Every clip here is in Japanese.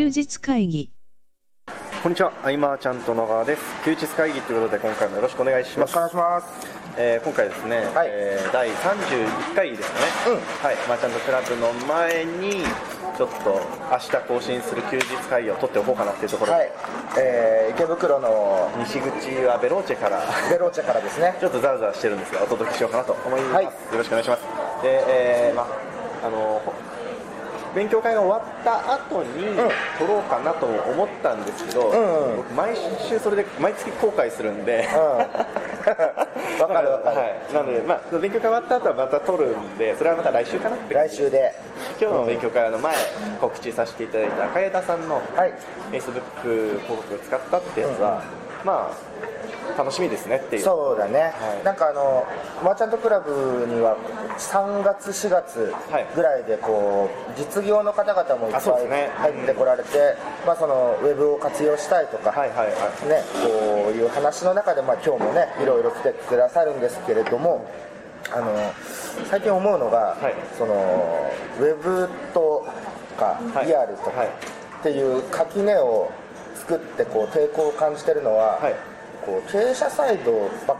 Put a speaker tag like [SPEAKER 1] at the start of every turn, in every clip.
[SPEAKER 1] 休日会議。
[SPEAKER 2] こんにちは、アイマーちゃんと野川です。休日会議ということで、今回もよろしくお願いします。
[SPEAKER 3] よろしくお願いし
[SPEAKER 2] えー今回ですね、
[SPEAKER 3] はい。
[SPEAKER 2] えー第31回ですかね、
[SPEAKER 3] うん
[SPEAKER 2] はい、マーチャントクラブの前に、ちょっと明日更新する休日会議を取っておこうかなっていうところ。で、
[SPEAKER 3] はい、えー池袋の
[SPEAKER 2] 西口はベローチェから、
[SPEAKER 3] ベローチェからですね。
[SPEAKER 2] ちょっとザラザラしてるんですが、お届けしようかなと思います。
[SPEAKER 3] はい。
[SPEAKER 2] よろしくお願いします。で、えーまああのほ勉強会が終わった後に撮ろうかなとも思ったんですけど、
[SPEAKER 3] んうん。
[SPEAKER 2] 僕毎週それで毎月後悔するんで、
[SPEAKER 3] わかるわかる。
[SPEAKER 2] はい、なので、まあ、勉強会終わった後はまた撮るんで、それはまた来週かなって、
[SPEAKER 3] 来週で。
[SPEAKER 2] 今日の勉強会の前、告知させていただいた赤枝さんの
[SPEAKER 3] はい。
[SPEAKER 2] Facebook 広告を使ったってやつは、まあ、楽しみですねっていう。
[SPEAKER 3] そうだね、
[SPEAKER 2] はい。
[SPEAKER 3] なんかあのマーチャントクラブには3月4月
[SPEAKER 2] はい。
[SPEAKER 3] ぐらいでこう実業の方々もいっぱい入ってこられて、まあ、そのウェブを活用したいとか、
[SPEAKER 2] はいはいはい。
[SPEAKER 3] ね、こういう話の中で、まあ、今日もねいろいろ来てくださるんですけれどもあの最近思うのが、
[SPEAKER 2] はい。
[SPEAKER 3] そのウェブとか
[SPEAKER 2] はい。
[SPEAKER 3] リアルとか
[SPEAKER 2] はい。
[SPEAKER 3] っていう垣根を作ってこう抵抗を感じてるのは、
[SPEAKER 2] はい
[SPEAKER 3] こう経営者サイドばっ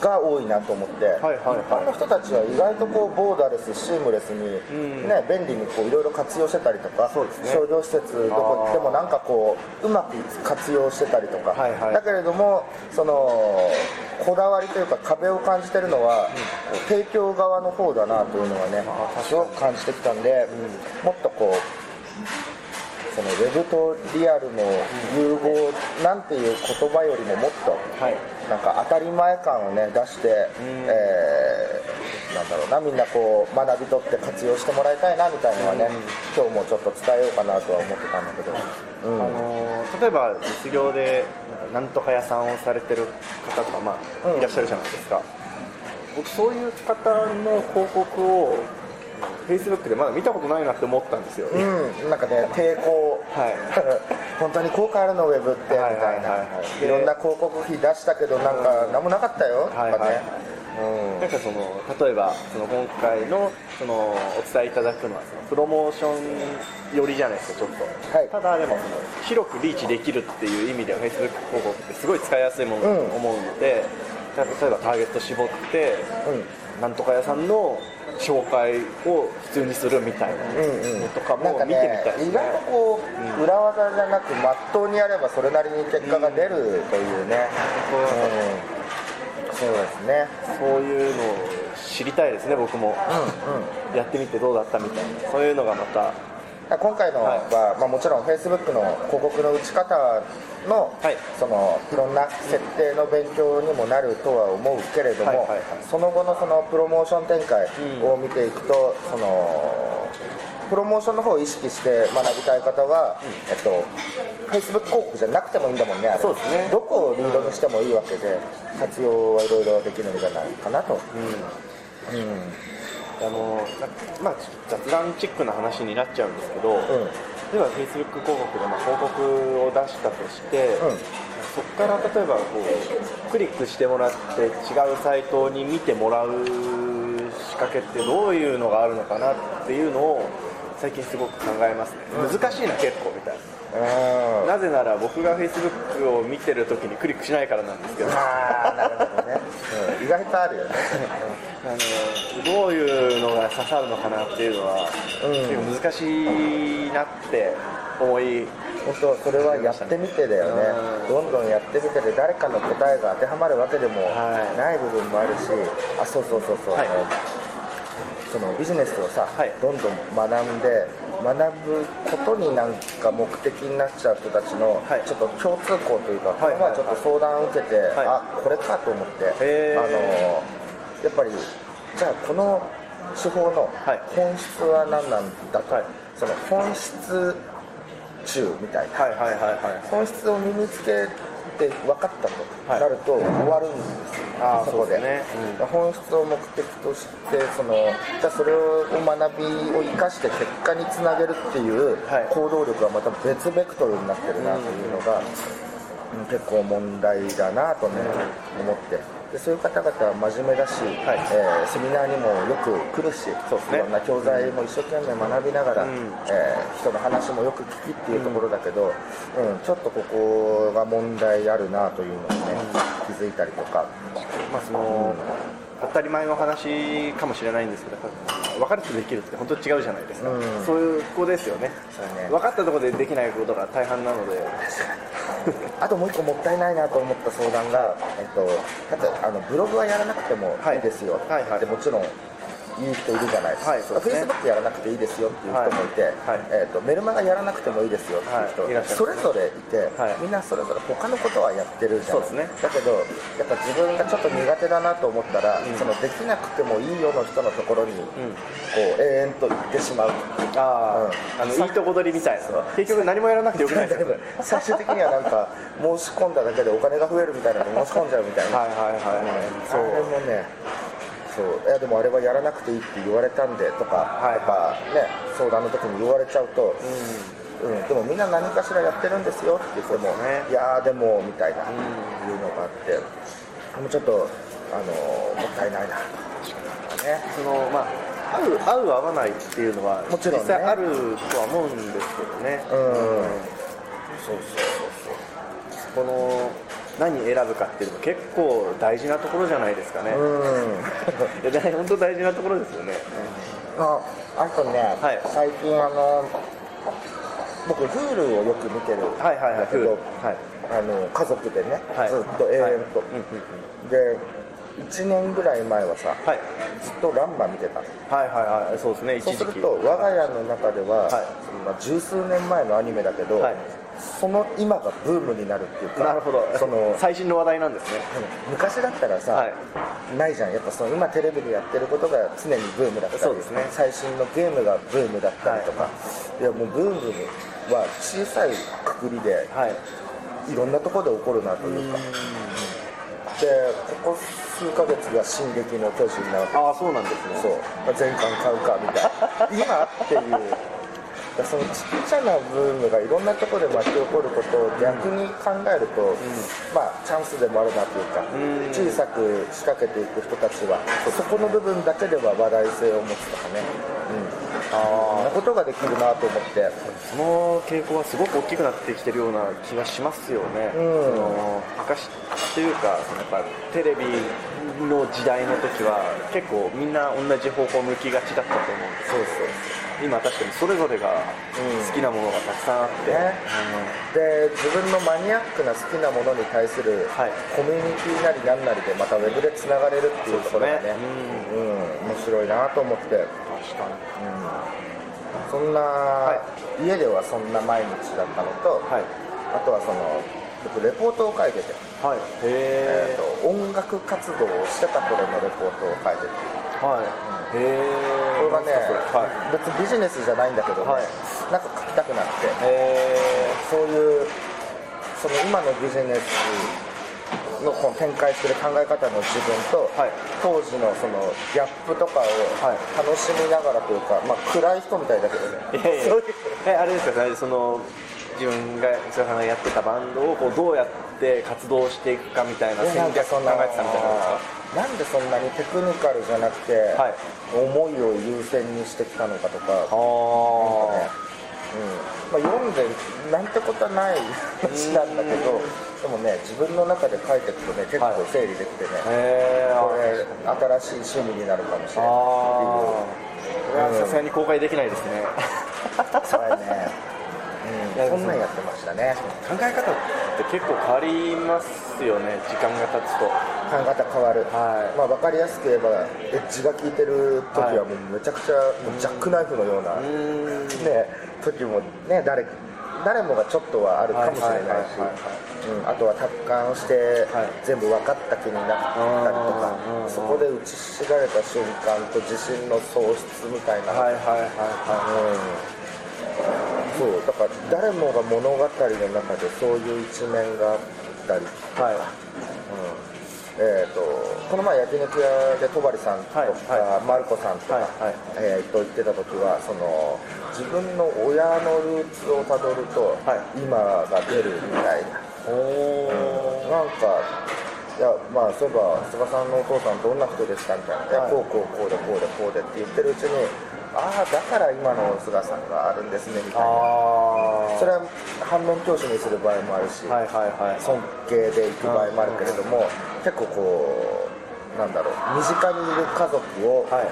[SPEAKER 3] が多いなと思って、
[SPEAKER 2] はいはいはい。
[SPEAKER 3] 一般の人たちは意外とこうボーダレスシームレスに、
[SPEAKER 2] うん。
[SPEAKER 3] ね、便利にこういろいろ活用してたりとか、
[SPEAKER 2] ね。
[SPEAKER 3] 商業施設どこ行ってもなんかこううまく活用してたりとか、
[SPEAKER 2] はいはい。
[SPEAKER 3] だけれどもそのこだわりというか壁を感じてるのは、こう提供側の方だなというのはねすごく感じてきたんで、もっとこうそのウェブとリアルの融合なんていう言葉よりももっと、
[SPEAKER 2] はい。
[SPEAKER 3] なんか当たり前感をね出して、えーなんだろうなみんなこう学び取って活用してもらいたいなみたいのはね、今日もちょっと伝えようかなとは思ってたんだけど、うん。
[SPEAKER 2] あのー例えば実業でなんとか屋さんをされてる方とか、まあ
[SPEAKER 3] うん。
[SPEAKER 2] いらっしゃるじゃないですか。僕そういう方の広告を Facebook でまだ見たことないなって思ったんですよ、
[SPEAKER 3] うん、なんかね抵抗、
[SPEAKER 2] はい。
[SPEAKER 3] 本当に効果あるのウェブって。みたいな、
[SPEAKER 2] はい。はいはいはい。
[SPEAKER 3] いろんな広告費出したけどなんか何もなかったよ。とかね、
[SPEAKER 2] はい。はい
[SPEAKER 3] うん。
[SPEAKER 2] なんかその例えばその今回のそのお伝えいただくのはそのプロモーション寄りじゃないですかちょっと、
[SPEAKER 3] はい。
[SPEAKER 2] ただでもその広くリーチできるっていう意味では Facebook 広告ってすごい使いやすいものだと思うので、例えばターゲット絞って、なんとか屋さんの紹介を普通にするみたいなのとかも見てみ
[SPEAKER 3] ね
[SPEAKER 2] たいですね。
[SPEAKER 3] 意外とこう、裏技じゃなくまっとうにやればそれなりに結果が出るというね、うん。そうですね。
[SPEAKER 2] そういうのを知りたいですね僕も、やってみてどうだったみたいな。そういうのがまた
[SPEAKER 3] 今回のは、まあ、もちろん Facebook の広告の打ち方の,、
[SPEAKER 2] はい。
[SPEAKER 3] そのいろんな設定の勉強にもなるとは思うけれども、
[SPEAKER 2] はいはいはい。
[SPEAKER 3] その後のそのプロモーション展開を見ていくと、そのプロモーションの方を意識して学びたい方は、えっと、Facebook 広告じゃなくてもいいんだもんね
[SPEAKER 2] そうですね。
[SPEAKER 3] どこをリードにしてもいいわけで活用はいろいろできるんじゃないかなと、
[SPEAKER 2] あのなまあ、雑談チックな話になっちゃうんですけど、例えば Facebook 広告でまあ広告を出したとして、
[SPEAKER 3] うん。
[SPEAKER 2] そこから例えばこうクリックしてもらって違うサイトに見てもらう仕掛けってどういうのがあるのかなっていうのを最近すごく考えますね、難しいな結構みたいな。
[SPEAKER 3] うん
[SPEAKER 2] なぜなら僕が Facebook を見てるときにクリックしないからなんですけど。
[SPEAKER 3] ああなるほどね、うん意外とあるよね。
[SPEAKER 2] あのどういうのが刺さるのかなっていうのは、
[SPEAKER 3] うん。
[SPEAKER 2] 結構難しいなって思い
[SPEAKER 3] 本当それはやってみてだよね。
[SPEAKER 2] うん。
[SPEAKER 3] どんどんやってみてで誰かの答えが当てはまるわけでも
[SPEAKER 2] はい。
[SPEAKER 3] ない部分もあるし。あそうそうそうそう、
[SPEAKER 2] はい
[SPEAKER 3] そのビジネスをさ、
[SPEAKER 2] はい。
[SPEAKER 3] どんどん学んで学ぶことになんか目的になっちゃう人たちの、
[SPEAKER 2] はい。
[SPEAKER 3] ちょっと共通項というか、
[SPEAKER 2] はい
[SPEAKER 3] この前ちょっと相談を受けて、
[SPEAKER 2] い。
[SPEAKER 3] あこれかと思って、あのやっぱりじゃあこの手法の
[SPEAKER 2] はい。
[SPEAKER 3] 本質は何なんだと、
[SPEAKER 2] はい。
[SPEAKER 3] その本質中みたいな。
[SPEAKER 2] はいはいはいはい。
[SPEAKER 3] 本質を身につけて分かったと
[SPEAKER 2] はい
[SPEAKER 3] なると終わるんですよ、
[SPEAKER 2] あー
[SPEAKER 3] そこで。
[SPEAKER 2] そうですね。
[SPEAKER 3] 本質を目的としてそのじゃあそれを学びを生かして結果につなげるっていう
[SPEAKER 2] はい。
[SPEAKER 3] 行動力がまた別ベクトルになってるなというのが、うん。結構問題だなとね、思って。でそういう方々は真面目だし、
[SPEAKER 2] はい。
[SPEAKER 3] えーセミナーにもよく来るし
[SPEAKER 2] そうですね。
[SPEAKER 3] いろんな教材も一生懸命学びながら、
[SPEAKER 2] うん。
[SPEAKER 3] えー人の話もよく聞きっていうところだけど、うん。ちょっとここが問題あるなというのにね、気づいたりとか。
[SPEAKER 2] まあその当たり前の話かもしれないんですけど分かるとできるって本当に違うじゃないですか、
[SPEAKER 3] うん。
[SPEAKER 2] そういう子ですよね。
[SPEAKER 3] ね。
[SPEAKER 2] 分かったところでできないことが大半なので。
[SPEAKER 3] あともう一個もったいないなと思った相談が、えっと、あのブログはやらなくてもいいですよ、
[SPEAKER 2] はい。はい。はい。
[SPEAKER 3] でもちろん言う人いるじゃないですか、フェイスブックやらなくていいですよっていう人もいて、
[SPEAKER 2] はい
[SPEAKER 3] えっとメルマガやらなくてもいいですよっていう人、
[SPEAKER 2] はいい
[SPEAKER 3] それぞれいて、
[SPEAKER 2] はい。
[SPEAKER 3] みんなそれぞれ他のことはやってるじゃない。
[SPEAKER 2] そうですね。
[SPEAKER 3] だけどやっぱ自分がちょっと苦手だなと思ったら、そのできなくてもいいよの人のところに、こう永遠と行ってしまう。
[SPEAKER 2] ああ、あのいいとこ取りみたいな。結局何もやらなくてよくないですか
[SPEAKER 3] 最終的にはなんか申し込んだだけでお金が増えるみたいなの申し込んじゃうみたいな。
[SPEAKER 2] はいはいはいはい。
[SPEAKER 3] それもねそういやでもあれはやらなくていいって言われたんでとか、
[SPEAKER 2] はい
[SPEAKER 3] やっぱね相談の時に言われちゃうと、うん。でもみんな何かしらやってるんですよって言っても、
[SPEAKER 2] ね。
[SPEAKER 3] いやーでもみたいな、いうのがあってもうちょっとあのーもったいないな。とね。
[SPEAKER 2] そのまあ合う合う合わないっていうのは
[SPEAKER 3] もちろんね。
[SPEAKER 2] 実際あるとは思うんですけどね、
[SPEAKER 3] うん。
[SPEAKER 2] そうそうそうそう。この何選ぶかっていうのも結構大事なところじゃないですかね、
[SPEAKER 3] うん。
[SPEAKER 2] いやだい本当大事なところですよね、
[SPEAKER 3] ああとね、
[SPEAKER 2] はい。
[SPEAKER 3] 最近あの僕 Hulu をよく見てるん
[SPEAKER 2] はいはいはい
[SPEAKER 3] だけど、
[SPEAKER 2] はい。
[SPEAKER 3] あの家族でね、
[SPEAKER 2] はい。
[SPEAKER 3] ずっと永遠と、
[SPEAKER 2] はい。うんうん。
[SPEAKER 3] で1年ぐらい前はさ、
[SPEAKER 2] はい。
[SPEAKER 3] ずっとランマ見てたの。
[SPEAKER 2] はいはいはいそうですね一
[SPEAKER 3] そうすると我が家の中では、
[SPEAKER 2] はい。
[SPEAKER 3] まあ、十数年前のアニメだけど、
[SPEAKER 2] はい。
[SPEAKER 3] その今がブームになるっていうか
[SPEAKER 2] なるほど。
[SPEAKER 3] その
[SPEAKER 2] 最新の話題なんですね。
[SPEAKER 3] 昔だったらさ、
[SPEAKER 2] はい。
[SPEAKER 3] ないじゃん。やっぱその今テレビでやってることが常にブームだったり
[SPEAKER 2] そうですね。
[SPEAKER 3] 最新のゲームがブームだったりとか、い、やもうブームは小さいくくりで
[SPEAKER 2] はい。
[SPEAKER 3] いろんなところで起こるなというか。でここ数ヶ月が「進撃の巨人」な
[SPEAKER 2] ああそうなんですね。
[SPEAKER 3] そう。まあ全巻買うかみたいな。今っていう。そのちっちゃなブームがいろんなところで巻き起こることを逆に考えると、まあチャンスでもあるなというか、
[SPEAKER 2] ん。
[SPEAKER 3] 小さく仕掛けていく人たちはそこの部分だけでは話題性を持つとかね、うんなことができるなと思って。
[SPEAKER 2] その傾向はすごく大きくなってきてるような気がしますよね、
[SPEAKER 3] うん。
[SPEAKER 2] その昔というかそのやっぱテレビの時代の時は結構みんな同じ方向向きがちだったと思うんです
[SPEAKER 3] そう
[SPEAKER 2] 今確かにそれぞれが
[SPEAKER 3] うん
[SPEAKER 2] 好きなものがたくさんあって、
[SPEAKER 3] ね。で自分のマニアックな好きなものに対する
[SPEAKER 2] はい。
[SPEAKER 3] コミュニティなりなんなりでまたウェブでつながれるっていうところがね。
[SPEAKER 2] ね。
[SPEAKER 3] うん、面白いなと思って、うん、
[SPEAKER 2] 確かに。
[SPEAKER 3] そんな、家ではそんな毎日だったのと、
[SPEAKER 2] はい。
[SPEAKER 3] あとはその僕レポートを書いてて、
[SPEAKER 2] はい。へ
[SPEAKER 3] えーと音楽活動をしてた頃のレポートを書いてて。
[SPEAKER 2] えはい。へえ
[SPEAKER 3] これがね、
[SPEAKER 2] はい。
[SPEAKER 3] 別にビジネスじゃないんだけどね、
[SPEAKER 2] はい。
[SPEAKER 3] なんか書きたくなって。
[SPEAKER 2] へ
[SPEAKER 3] そういうその今のビジネスのこの展開する考え方の自分と、
[SPEAKER 2] はい。
[SPEAKER 3] 当時のそのギャップとかを
[SPEAKER 2] はい。
[SPEAKER 3] 楽しみながらというか、まあ、暗い人みたいだけどね。
[SPEAKER 2] えいやいや
[SPEAKER 3] そういう
[SPEAKER 2] えあれですかねその自分が菅さんがやってたバンドをこうどうやって活動していくかみたいな戦略考えてたみたいな
[SPEAKER 3] なんでそんなにテクニカルじゃなくて、
[SPEAKER 2] はい。
[SPEAKER 3] 思いを優先にしてきたのかとか、
[SPEAKER 2] あ
[SPEAKER 3] ねうんまあ、読んでなんてことはない話なんだけど、でもね自分の中で書いていくとね結構整理できてね、これ新しい趣味になるかもしれない
[SPEAKER 2] これはさすがに公開できないですね。
[SPEAKER 3] それね、うん、そんなんやってましたね。
[SPEAKER 2] 考え方って結構変わりますよね時間が経つと。
[SPEAKER 3] 考え方変わる、
[SPEAKER 2] はい。
[SPEAKER 3] まあ、分かりやすく言えばエッジが効いてる時はもうめちゃくちゃジャックナイフのような、
[SPEAKER 2] う
[SPEAKER 3] ね、時もね誰誰もがちょっとはあるかもしれないしあとは達観して
[SPEAKER 2] はい。
[SPEAKER 3] 全部分かった気になったりとかそこで打ちひしがれた瞬間と自信の喪失みたいな、
[SPEAKER 2] はいはいはいは
[SPEAKER 3] うん、そうだから誰もが物語の中でそういう一面があったり、
[SPEAKER 2] いはい。
[SPEAKER 3] うん。えー、とこの前焼肉屋で戸張さんとか、
[SPEAKER 2] はいは
[SPEAKER 3] マルコさんとか、
[SPEAKER 2] はいはい。
[SPEAKER 3] えーと言ってた時はその自分の親のルーツをたどると、
[SPEAKER 2] はい。
[SPEAKER 3] 今が出るみたいな。
[SPEAKER 2] おお
[SPEAKER 3] なんかいやまあそういえば菅さんのお父さんどんな人でしたみたいな、
[SPEAKER 2] はい。
[SPEAKER 3] こうこうこうでこうでこうでって言ってるうちにああだから今の菅さんがあるんですねみたいな。
[SPEAKER 2] あ
[SPEAKER 3] それは反面教師にする場合もあるし、
[SPEAKER 2] はいはいはい。
[SPEAKER 3] 尊敬でいく場合もあるけれども、結構こうなんだろう身近にいる家族を、
[SPEAKER 2] はい。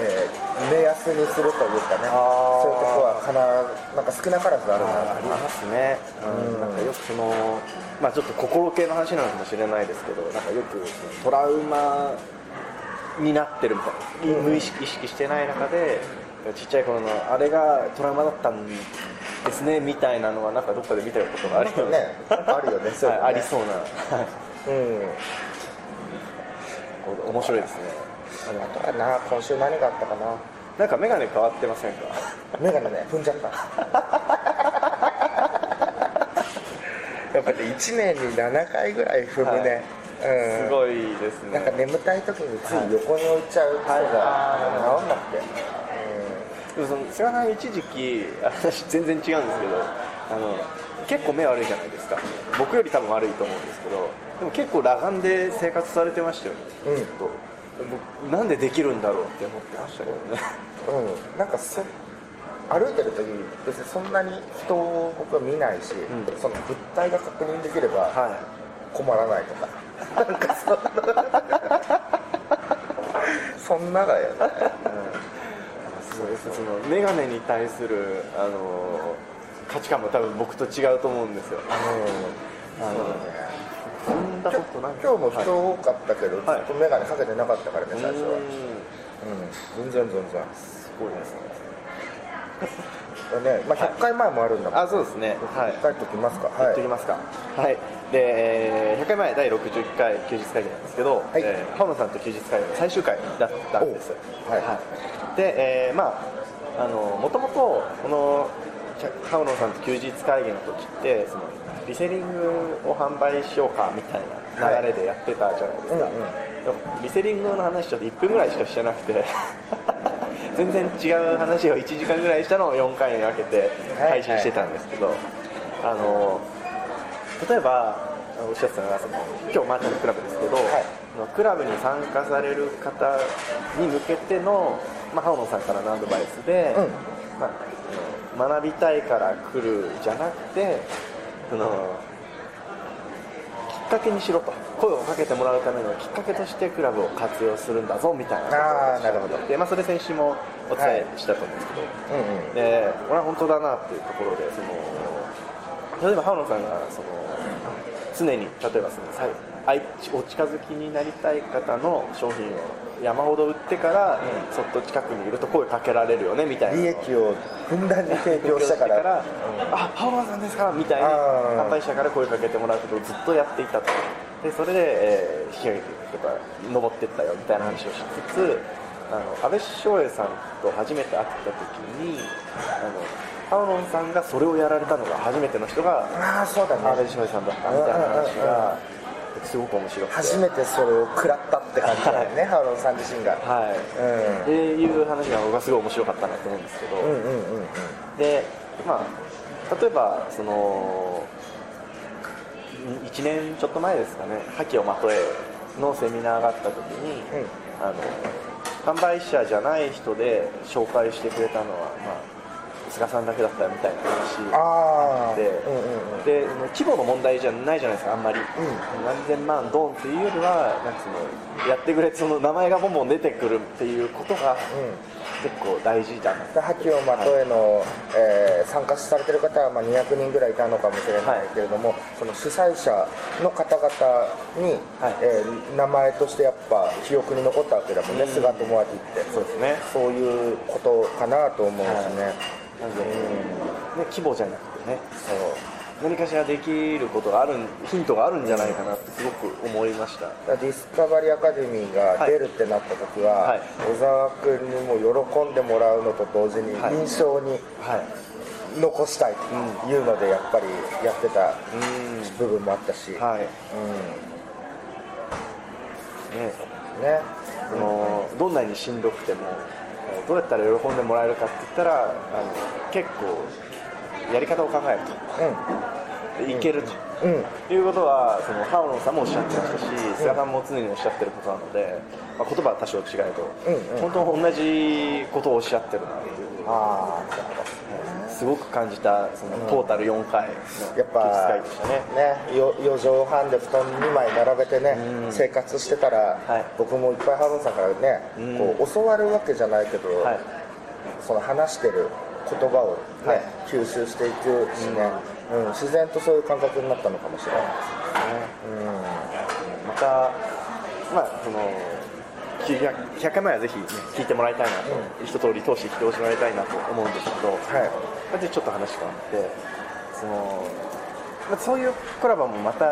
[SPEAKER 3] えー目安にするというかねそういうとこはかななんか少なからずあるな
[SPEAKER 2] ありますね、うん、なんかよくその、まあ、ちょっと心系の話なのかもしれないですけどなんかよくトラウマになってるみたいな、無意識意識してない中でちっちゃい頃のあれがトラウマだったんですねみたいなのはなんかどっかで見たことがあるよ
[SPEAKER 3] ねあるよねね。
[SPEAKER 2] はいありそうな、はい。
[SPEAKER 3] うん
[SPEAKER 2] 面白いですね。あ
[SPEAKER 3] とはな今週何があったかな。
[SPEAKER 2] なんか眼鏡変わってませんか？
[SPEAKER 3] 眼鏡ね踏んじゃった。やっぱり1年に7回ぐらい踏むね、うん。
[SPEAKER 2] すごいですね。
[SPEAKER 3] なんか眠たい時につい横に置いちゃう癖が治んなくて、
[SPEAKER 2] でもその菅さん一時期私全然違うんですけどあの結構目悪いじゃないですか僕より多分悪いと思うんですけどでも結構裸眼で生活されてましたよ。ね
[SPEAKER 3] うん。
[SPEAKER 2] ずっと。僕なんでできるんだろうって思ってましたけどね。
[SPEAKER 3] うん。うん、なんかそ歩いてる時別にそんなに人を僕は見ないし、
[SPEAKER 2] ん。
[SPEAKER 3] その物体が確認できれば
[SPEAKER 2] は
[SPEAKER 3] 困らないとか、なんかそんな。そんなだよね、
[SPEAKER 2] いすごいですその眼鏡に対するあの価値観も多分僕と違うと思うんですよ。
[SPEAKER 3] うん、
[SPEAKER 2] あのそんなことない
[SPEAKER 3] 今日も人多かったけど、
[SPEAKER 2] はい。
[SPEAKER 3] ずっと眼鏡かけてなかったからね最初は、
[SPEAKER 2] うん。
[SPEAKER 3] うん、全然全然。
[SPEAKER 2] すごいですね。
[SPEAKER 3] ねまあ、100回前もあるんだもん、
[SPEAKER 2] あそうですね。はい。
[SPEAKER 3] 1回ときますか？
[SPEAKER 2] 言っときますか。はい。で、えー100回前第61回休日会議なんですけど、
[SPEAKER 3] はい。
[SPEAKER 2] えー浜野さんと休日会議の最終回だったんです。
[SPEAKER 3] おはい。
[SPEAKER 2] で、えーまああのもともとこの浜野さんと休日会議の時ってそのリセリングを販売しようかみたいな流れでやってたじゃないですか、
[SPEAKER 3] うんうん
[SPEAKER 2] でもリセリングの話ちょっと1分ぐらいしかしてなくて。全然違う話を1時間ぐらいしたのを4回に分けて配信してたんですけど、あの例えばおっしゃってたのがその今日マーチャントクラブですけど、
[SPEAKER 3] い。
[SPEAKER 2] そのクラブに参加される方に向けての、まあ、浜野さんからのアドバイスで、
[SPEAKER 3] うん。
[SPEAKER 2] まあ学びたいから来るじゃなくてそのきっかけにしろと。声をかけてもらうためのきっかけとしてクラブを活用するんだぞみたいな。
[SPEAKER 3] あーなるほど。
[SPEAKER 2] で、まあ、それ先週もお伝えしたと思うんですけど、
[SPEAKER 3] うんうん。
[SPEAKER 2] でこれは本当だなっていうところでその例えば浜野さんがその常に例えばそのさい愛お近づきになりたい方の商品を山ほど売ってから、そっと近くにいると声かけられるよねみたいな。
[SPEAKER 3] 利益をふんだんに提供したから。
[SPEAKER 2] あ浜野さんですかみたいに
[SPEAKER 3] あー。
[SPEAKER 2] 販売者から声かけてもらうことをずっとやっていたと。でそれで、えー引き上げてとか登っていったよみたいな話をしつつあの安倍翔英さんと初めて会った時にあの浜野さんがそれをやられたのが初めての人が
[SPEAKER 3] ああそうだ
[SPEAKER 2] 安倍
[SPEAKER 3] ね
[SPEAKER 2] 翔英さんだったみたいな話がすごく面白くて。
[SPEAKER 3] 初めてそれを食らったって感じだよね ハロンさん自身が。
[SPEAKER 2] はい。っていう話が僕はすごい面白かったなと思うんですけど、
[SPEAKER 3] うんうんうんうん。
[SPEAKER 2] でまあ例えばその1年ちょっと前ですかね「覇気をまとえ」のセミナーがあった時に、
[SPEAKER 3] うん。
[SPEAKER 2] あの販売者じゃない人で紹介してくれたのは、まあ、菅さんだけだったみたいな話
[SPEAKER 3] ああ
[SPEAKER 2] で,、
[SPEAKER 3] うんうんうん。
[SPEAKER 2] で規模の問題じゃないじゃないですかあんまり、何千万ドンっていうよりはなんのやってくれその名前がボンボン出てくるっていうことが結構大事だな
[SPEAKER 3] で覇気をまとえの、えー参加されてる方はまあ200人ぐらいいたのかもしれないけれども、その主催者の方々に、
[SPEAKER 2] はい。
[SPEAKER 3] えー名前としてやっぱ記憶に残ったわけだもんね、
[SPEAKER 2] うん。
[SPEAKER 3] 菅智明って。
[SPEAKER 2] そうですね。
[SPEAKER 3] そういうことかなと思うしね、
[SPEAKER 2] なんで、ね、規模じゃなくてね。何かしらできることがあるヒントがあるんじゃないかなってすごく思いました。
[SPEAKER 3] ディスカバリーアカデミーが出るってなった時は、
[SPEAKER 2] はい。
[SPEAKER 3] 小沢君にも喜んでもらうのと同時に
[SPEAKER 2] はい。
[SPEAKER 3] 印象に
[SPEAKER 2] はい。
[SPEAKER 3] 残したいというのでやっぱりやってた
[SPEAKER 2] う
[SPEAKER 3] 部分もあったし、
[SPEAKER 2] んはい。ね
[SPEAKER 3] うん、ね。
[SPEAKER 2] そのどんなにしんどくてもえーどうやったら喜んでもらえるかって言ったらあの結構やり方を考える
[SPEAKER 3] うん。
[SPEAKER 2] といけると、
[SPEAKER 3] うん。
[SPEAKER 2] ということはそのハオロンさんもおっしゃってましたし菅さんも常におっしゃってることなので、まあ、言葉は多少違えど、
[SPEAKER 3] うんうん。
[SPEAKER 2] 本当に同じことをおっしゃってるなっていう。
[SPEAKER 3] あ
[SPEAKER 2] すごく感じたそのトータル4回の
[SPEAKER 3] やっぱ
[SPEAKER 2] 技術会議でしたね。
[SPEAKER 3] ねよ4畳半で布団2枚並べてね、
[SPEAKER 2] うん。
[SPEAKER 3] 生活してたら、
[SPEAKER 2] はい。
[SPEAKER 3] 僕もいっぱいハロンさんからね、
[SPEAKER 2] うん。
[SPEAKER 3] こう教わるわけじゃないけど、
[SPEAKER 2] はい。
[SPEAKER 3] その話してる言葉を、ね
[SPEAKER 2] はい。
[SPEAKER 3] 吸収していくしね、うん。自然とそういう感覚になったのかもしれない
[SPEAKER 2] またまあその 100, 100回前はぜひ、ね、聞いてもらいたいなと、一通り通して聞いてもらいたいなと思うんですけど、
[SPEAKER 3] はい。
[SPEAKER 2] ちょっと話変わってその、まあ、そういうコラボもまた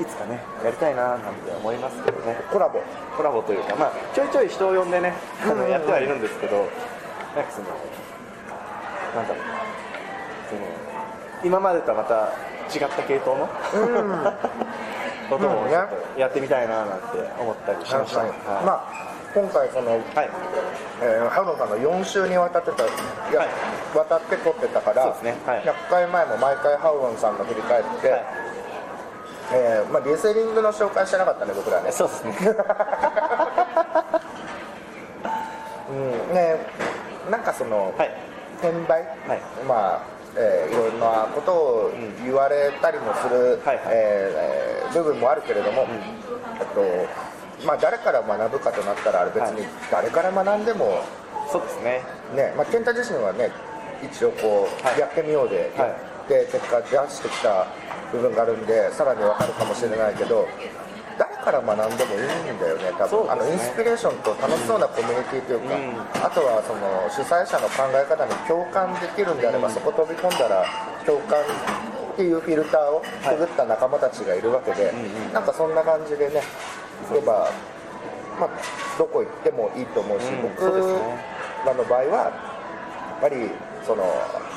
[SPEAKER 2] いつかねやりたいななんて思いますけどね。
[SPEAKER 3] コラボ。
[SPEAKER 2] コラボというか、まあ、ちょいちょい人を呼んでねあのやってはいるんですけど、なんかそのなんだろうその今までとはまた違った系統の、ことを
[SPEAKER 3] うん。ね
[SPEAKER 2] ちょっとやってみたいななんて思ったりしました、
[SPEAKER 3] はい
[SPEAKER 2] はい。
[SPEAKER 3] まあ今回その、
[SPEAKER 2] はい。
[SPEAKER 3] えーハロンさんの4週にわたってたいや、
[SPEAKER 2] はい。
[SPEAKER 3] 渡って撮ってたから
[SPEAKER 2] そうですね。はい。
[SPEAKER 3] 100回前も毎回ハロンさんが振り返って、
[SPEAKER 2] はい。
[SPEAKER 3] えーまあ、リスリングの紹介してなかったね僕らね。
[SPEAKER 2] そうですね。
[SPEAKER 3] うん。ねなんかその、
[SPEAKER 2] はい。
[SPEAKER 3] 転売、
[SPEAKER 2] はい。
[SPEAKER 3] まあ、えーいろんなことを言われたりもする、
[SPEAKER 2] はいはい。
[SPEAKER 3] えーえー部分もあるけれども、えっとまあ、誰から学ぶかとなったらあれ別に誰から学んでも、
[SPEAKER 2] そうですね。
[SPEAKER 3] ねまあ、健太自身はね一応こう、
[SPEAKER 2] はい。
[SPEAKER 3] やってみようで、
[SPEAKER 2] はい。
[SPEAKER 3] やって結果出してきた部分があるんでさらに分かるかもしれないけど誰から学んでもいいんだよね多分、あのインスピレーションと楽しそうなコミュニティというか、
[SPEAKER 2] うん。
[SPEAKER 3] あとはその主催者の考え方に共感できるんであれば、そこ飛び込んだら共感っていうフィルターをくぐった仲間たちがいるわけで、なんかそんな感じでね言えば、まあ、どこ行ってもいいと思うし、
[SPEAKER 2] うん。
[SPEAKER 3] 僕らの場合はやっぱりその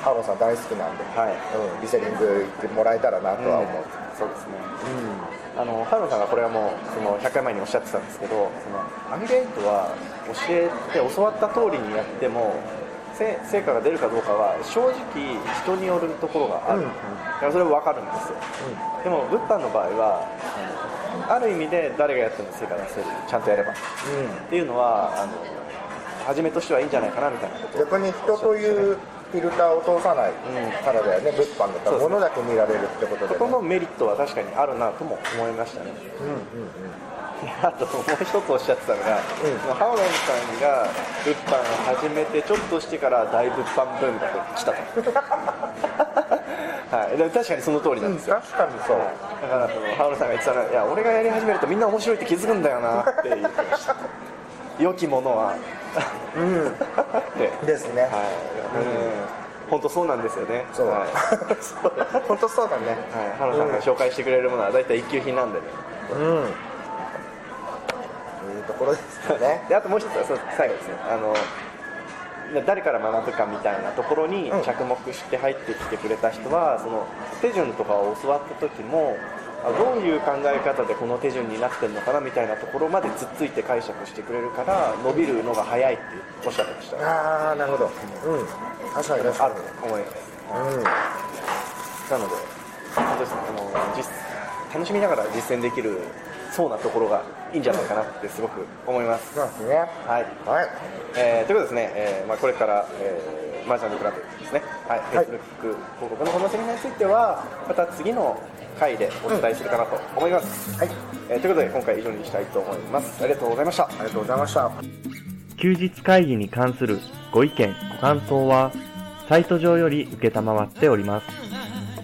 [SPEAKER 3] ハロンさん大好きなんで、
[SPEAKER 2] はい。
[SPEAKER 3] うん、リセリング行ってもらえたらなとは思う、
[SPEAKER 2] そうですね。あのハルノさんがこれはもうその100回前におっしゃってたんですけどそのアフィリエイトは教えて教わった通りにやってもせ成果が出るかどうかは正直人によるところがある、
[SPEAKER 3] うん
[SPEAKER 2] それは分かるんですよ、でも物販の場合はある意味で誰がやっても成果出せるちゃんとやれば。っていうのはあの初めとしてはいいんじゃないかなみたいなこと。を
[SPEAKER 3] 逆に人というフィルターを通さないからだよね、物販だったら。
[SPEAKER 2] そうですね
[SPEAKER 3] 物だけ見られるってことで、ね、
[SPEAKER 2] そこのメリットは確かにあるなとも思いましたね。
[SPEAKER 3] うんうんうん。
[SPEAKER 2] あともう一つおっしゃってたのが、
[SPEAKER 3] うん。
[SPEAKER 2] ハオロンさんが物販を始めてちょっとしてから大物販ブームが来たと、はい、確かにその通りなんですよ、
[SPEAKER 3] 確かにそう、
[SPEAKER 2] だからそのハオロンさんが言ってたのは、いや俺がやり始めるとみんな面白いって気づくんだよなって言ってました。良きものは。
[SPEAKER 3] うん。ですね、
[SPEAKER 2] はい、うん。本当そうなんですよね。
[SPEAKER 3] そう。
[SPEAKER 2] はい、
[SPEAKER 3] 本当そうだね。
[SPEAKER 2] はい、ハオロンさんが紹介してくれるものは大体一級品なんでね。
[SPEAKER 3] うん。というところですよね。
[SPEAKER 2] であともう一つは最後ですね。あの誰から学ぶかみたいなところに
[SPEAKER 3] うん。
[SPEAKER 2] 着目して入ってきてくれた人は、その手順とかを教わった時もあどういう考え方でこの手順になってるのかなみたいなところまでつっついて解釈してくれるから伸びるのが早いっておっしゃってました。
[SPEAKER 3] ああなるほど。うん。確かに確かに
[SPEAKER 2] あると思います。
[SPEAKER 3] うん。
[SPEAKER 2] なので本当ですねあの実楽しみながら実践できるそうなところがいいんじゃないかなってすごく思います、
[SPEAKER 3] そうですね。
[SPEAKER 2] はい。
[SPEAKER 3] はい。
[SPEAKER 2] えーということですね、えーまあ、これから、えー、マージャンズクラブですね、はい、
[SPEAKER 3] はい。
[SPEAKER 2] Facebook 広告のこのセミナーについては、また次の回でお伝えするかなと思います。
[SPEAKER 3] はい。
[SPEAKER 2] えーということで、今回は以上にしたいと思います。ありがとうございました。
[SPEAKER 3] ありがとうございました。
[SPEAKER 1] 休日会議に関するご意見、ご感想は、サイト上より受けたまわっております。